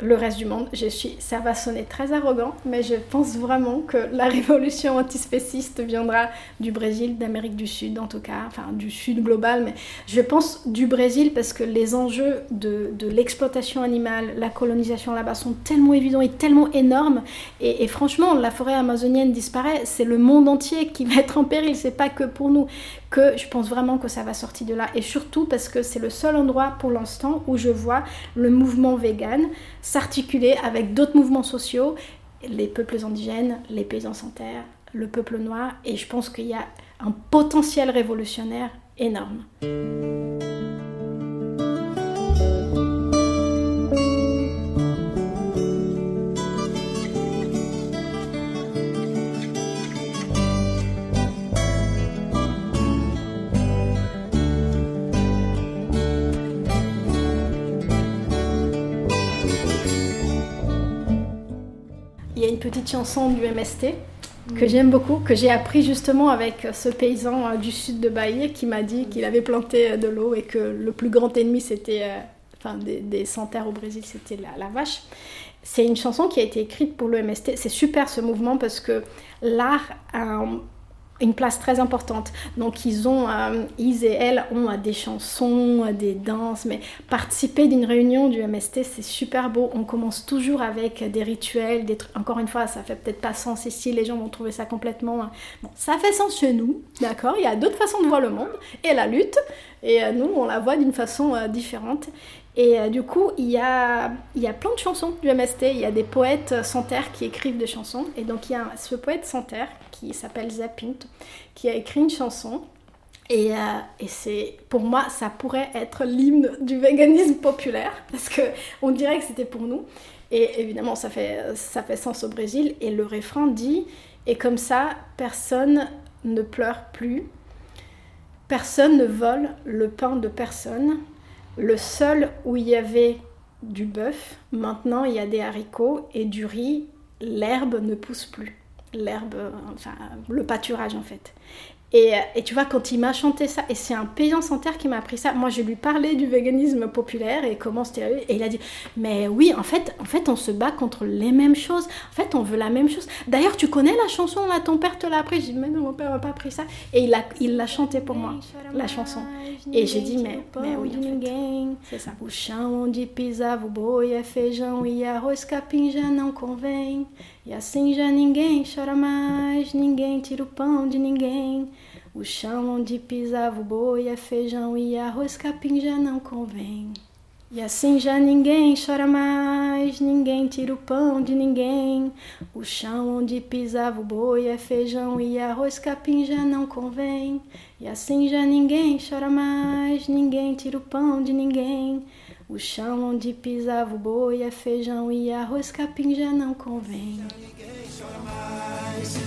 le reste du monde. Je suis, ça va sonner très arrogant, mais je pense vraiment que la révolution antispéciste viendra du Brésil, d'Amérique du Sud en tout cas, enfin du Sud global, mais je pense du Brésil parce que les enjeux de, de l'exploitation animale, la colonisation là-bas sont tellement évidents et tellement énormes. Et, et franchement, la forêt amazonienne disparaît, c'est le monde entier qui va être en péril, c'est pas que pour nous que je pense vraiment que ça va sortir de là. Et surtout parce que c'est le seul endroit pour l'instant où je vois le mouvement vegan s'articuler avec d'autres mouvements sociaux, les peuples indigènes, les paysans sans terre, le peuple noir. Et je pense qu'il y a un potentiel révolutionnaire énorme. Une petite chanson du MST que j'aime beaucoup, que j'ai appris justement avec ce paysan euh, du sud de Bahia qui m'a dit qu'il avait planté euh, de l'eau et que le plus grand ennemi c'était, euh, enfin des, des sans-terre au Brésil, c'était la, la vache. C'est une chanson qui a été écrite pour le MST. C'est super ce mouvement parce que l'art a un- une place très importante. Donc ils ont, euh, ils et elles ont euh, des chansons, euh, des danses, mais participer d'une réunion du MST, c'est super beau. On commence toujours avec des rituels, des trucs. Encore une fois, ça fait peut-être pas sens ici, les gens vont trouver ça complètement. euh, Bon, ça fait sens chez nous, d'accord Il y a d'autres façons de voir le monde et la lutte, et nous, on la voit d'une façon différente. Et du coup, il y, a, il y a plein de chansons du MST. Il y a des poètes sans terre qui écrivent des chansons. Et donc, il y a ce poète sans terre qui s'appelle Zapint, qui a écrit une chanson. Et, euh, et c'est, pour moi, ça pourrait être l'hymne du véganisme populaire, parce que on dirait que c'était pour nous. Et évidemment, ça fait, ça fait sens au Brésil. Et le refrain dit Et comme ça, personne ne pleure plus, personne ne vole le pain de personne. Le seul où il y avait du bœuf, maintenant il y a des haricots et du riz, l'herbe ne pousse plus. L'herbe, enfin le pâturage en fait. Et, euh, et tu vois, quand il m'a chanté ça, et c'est un paysan sans terre qui m'a appris ça, moi je lui parlais du véganisme populaire et comment c'était. Et il a dit Mais oui, en fait, en fait, on se bat contre les mêmes choses. En fait, on veut la même chose. D'ailleurs, tu connais la chanson là, ton père te l'a appris? J'ai dit Mais non, mon père m'a pas appris ça. Et il l'a il l'a chanté pour moi, la chanson. Et j'ai dit Mais, mais oui. C'est ça. E assim já ninguém chora mais, ninguém tira o pão de ninguém. O chão onde pisava o boi é feijão e arroz capim já não convém. E assim já ninguém chora mais, ninguém tira o pão de ninguém. O chão onde pisava o boi é feijão e arroz capim já não convém. E assim já ninguém chora mais, ninguém tira o pão de ninguém. O chão onde pisava o boi é feijão e arroz capim já não convém.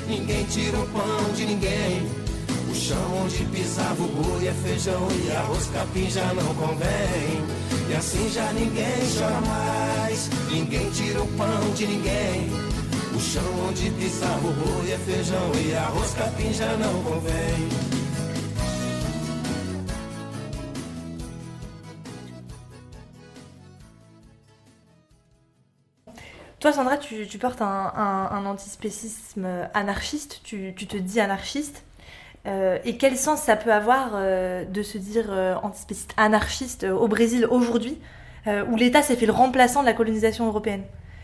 Ninguém tira o pão de ninguém. O chão onde pisava o boi é feijão e arroz capim já não convém. E assim já ninguém chora mais. Ninguém tira o pão de ninguém. O chão onde pisava o boi é feijão e arroz capim já não convém.
Sandra, tu, portes un, un- un antispécisme anarchiste, tu, te dis anarchiste. Euh, et quel sens ça peut avoir euh, de se dire euh, antispéciste anarchiste euh, au Brésil aujourd'hui, où l'État s'est fait le remplaçant de la colonisation européenne?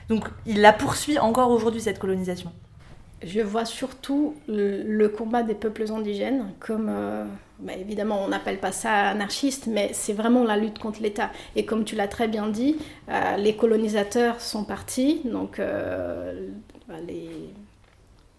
Donc il la poursuit encore aujourd'hui, cette colonisation.
Je vois surtout le, combat des peuples indigènes comme, bah, évidemment, on n'appelle pas ça anarchiste, mais c'est vraiment la lutte contre l'État. Et comme tu l'as très bien dit, euh, les colonisateurs sont partis, donc euh, les,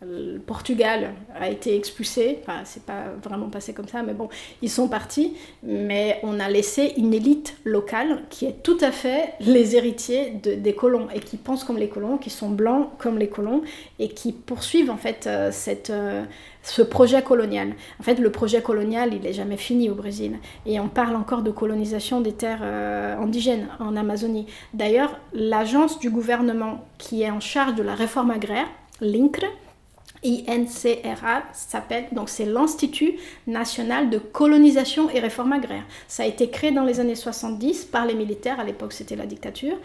le Portugal a été expulsé, enfin, c'est pas vraiment passé comme ça, mais bon, ils sont partis, mais on a laissé une élite locale qui est tout à fait les héritiers de- des colons et qui pensent comme les colons, qui sont blancs comme les colons et qui poursuivent en fait euh, cette, euh, ce projet colonial. En fait, le projet colonial, il n'est jamais fini au Brésil et on parle encore de colonisation des terres euh, indigènes en Amazonie. D'ailleurs, l'agence du gouvernement qui est en charge de la réforme agraire, l'INCRE, INCRA s'appelle, donc c'est l'Institut national de colonisation et réforme agraire. Ça a été créé dans les années 70 par les militaires, à l'époque c'était la dictature,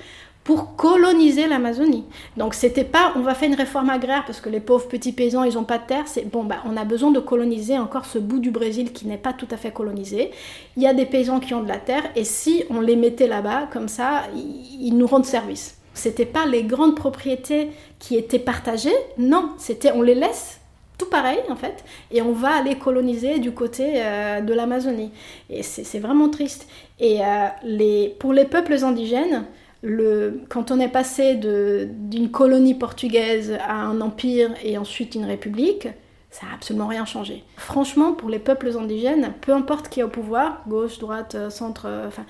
pour coloniser l'Amazonie. Donc c'était pas on va faire une réforme agraire parce que les pauvres petits paysans ils ont pas de terre, c'est bon bah on a besoin de coloniser encore ce bout du Brésil qui n'est pas tout à fait colonisé. Il y a des paysans qui ont de la terre et si on les mettait là-bas comme ça, ils nous rendent service. C'était pas les grandes propriétés qui étaient partagées, non, c'était on les laisse tout pareil en fait, et on va aller coloniser du côté euh, de l'Amazonie. Et c'est vraiment triste. Et euh, pour les peuples indigènes, le, quand on est passé d'une colonie portugaise à un empire et ensuite une république, ça n'a absolument rien changé. Franchement, pour les peuples indigènes, peu importe qui est au pouvoir, gauche, droite, euh, centre, enfin,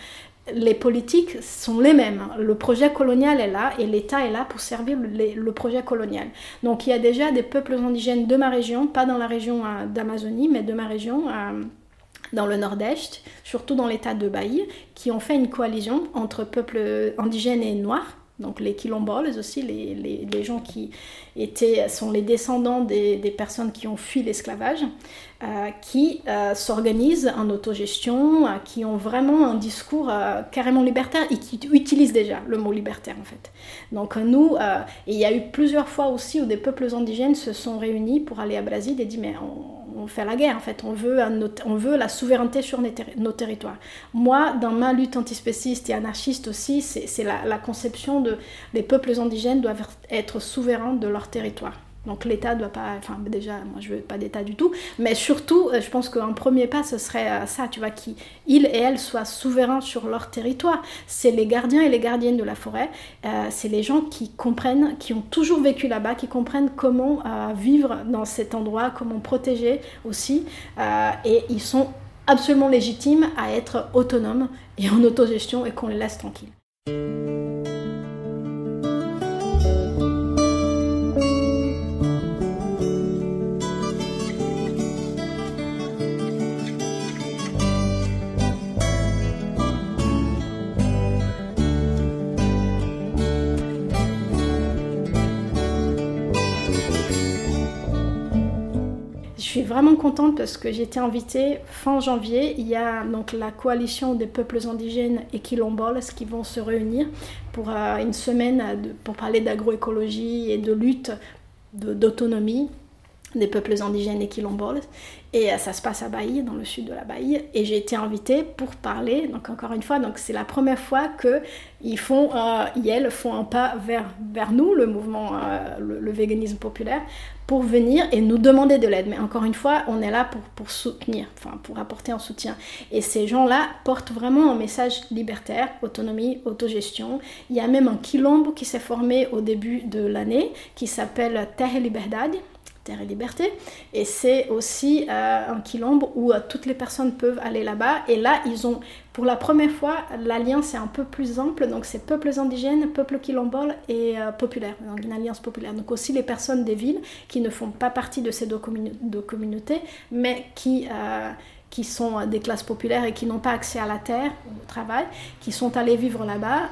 les politiques sont les mêmes. Le projet colonial est là et l'État est là pour servir le, projet colonial. Donc il y a déjà des peuples indigènes de ma région, pas dans la région euh, d'Amazonie, mais de ma région, euh, dans le nord-est, surtout dans l'État de Bahia, qui ont fait une coalition entre peuples indigènes et noirs Donc les quilomboles aussi, les, les, gens qui étaient, sont les descendants des, personnes qui ont fui l'esclavage, euh, qui euh, s'organisent en autogestion, euh, qui ont vraiment un discours euh, carrément libertaire et qui utilisent déjà le mot libertaire en fait. Donc nous, euh, il y a eu plusieurs fois aussi où des peuples indigènes se sont réunis pour aller à Brésil et dit mais on, fait la guerre en fait, on veut, on veut la souveraineté sur nos territoires. Moi, dans ma lutte antispéciste et anarchiste aussi, c'est la, la conception de les peuples indigènes doivent être souverains de leur territoire. Donc l'État doit pas, enfin déjà, moi je veux pas d'État du tout, mais surtout, je pense qu'un premier pas, ce serait ça, tu vois, qu'ils et elles soient souverains sur leur territoire. C'est les gardiens et les gardiennes de la forêt, euh, c'est les gens qui comprennent, qui ont toujours vécu là-bas, qui comprennent comment euh, vivre dans cet endroit, comment protéger aussi, euh, et ils sont absolument légitimes à être autonomes et en autogestion et qu'on les laisse tranquilles. Contente parce que été invitée fin janvier. Il y a donc la coalition des peuples indigènes et quilomboles qui vont se réunir pour euh, une semaine pour parler d'agroécologie et de lutte d'autonomie des peuples indigènes et quilomboles. Et euh, ça se passe à Bahia, dans le sud de la Bahia. Et j'ai été invitée pour parler, donc encore une fois, donc c'est la première fois que ils font, euh, ils font un pas vers, vers nous, le mouvement, euh, le, le, véganisme populaire, pour venir et nous demander de l'aide. Mais encore une fois, on est là pour, pour soutenir, enfin pour apporter un soutien. Et ces gens-là portent vraiment un message libertaire, autonomie, autogestion. Il y a même un quilombo qui s'est formé au début de l'année, qui s'appelle Terre Liberdade, Terre et Liberté. Et c'est aussi euh, un quilombe où euh, toutes les personnes peuvent aller là-bas. Et là, ils ont, pour la première fois, l'alliance est un peu plus ample. Donc, c'est peuples indigènes, peuples quilomboles et euh, populaires. Donc, une alliance populaire. Donc, aussi les personnes des villes qui ne font pas partie de ces deux communautés, mais qui qui sont des classes populaires et qui n'ont pas accès à la terre, au travail, qui sont allés vivre là-bas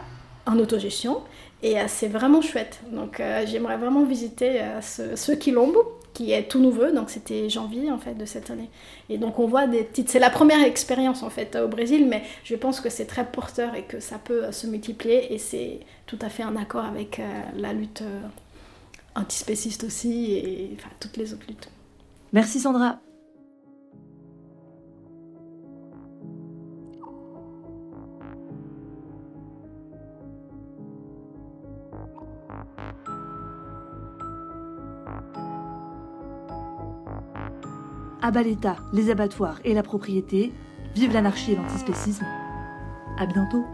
en autogestion. Et euh, c'est vraiment chouette. Donc euh, j'aimerais vraiment visiter euh, ce, ce quilombo qui est tout nouveau, donc c'était janvier en fait de cette année. Et donc on voit des petites, c'est la première expérience en fait au Brésil, mais je pense que c'est très porteur et que ça peut se multiplier et c'est tout à fait en accord avec la lutte antispéciste aussi et toutes les autres luttes.
Merci Sandra. Abat l'État, les abattoirs et la propriété. Vive l'anarchie et l'antispécisme. À bientôt.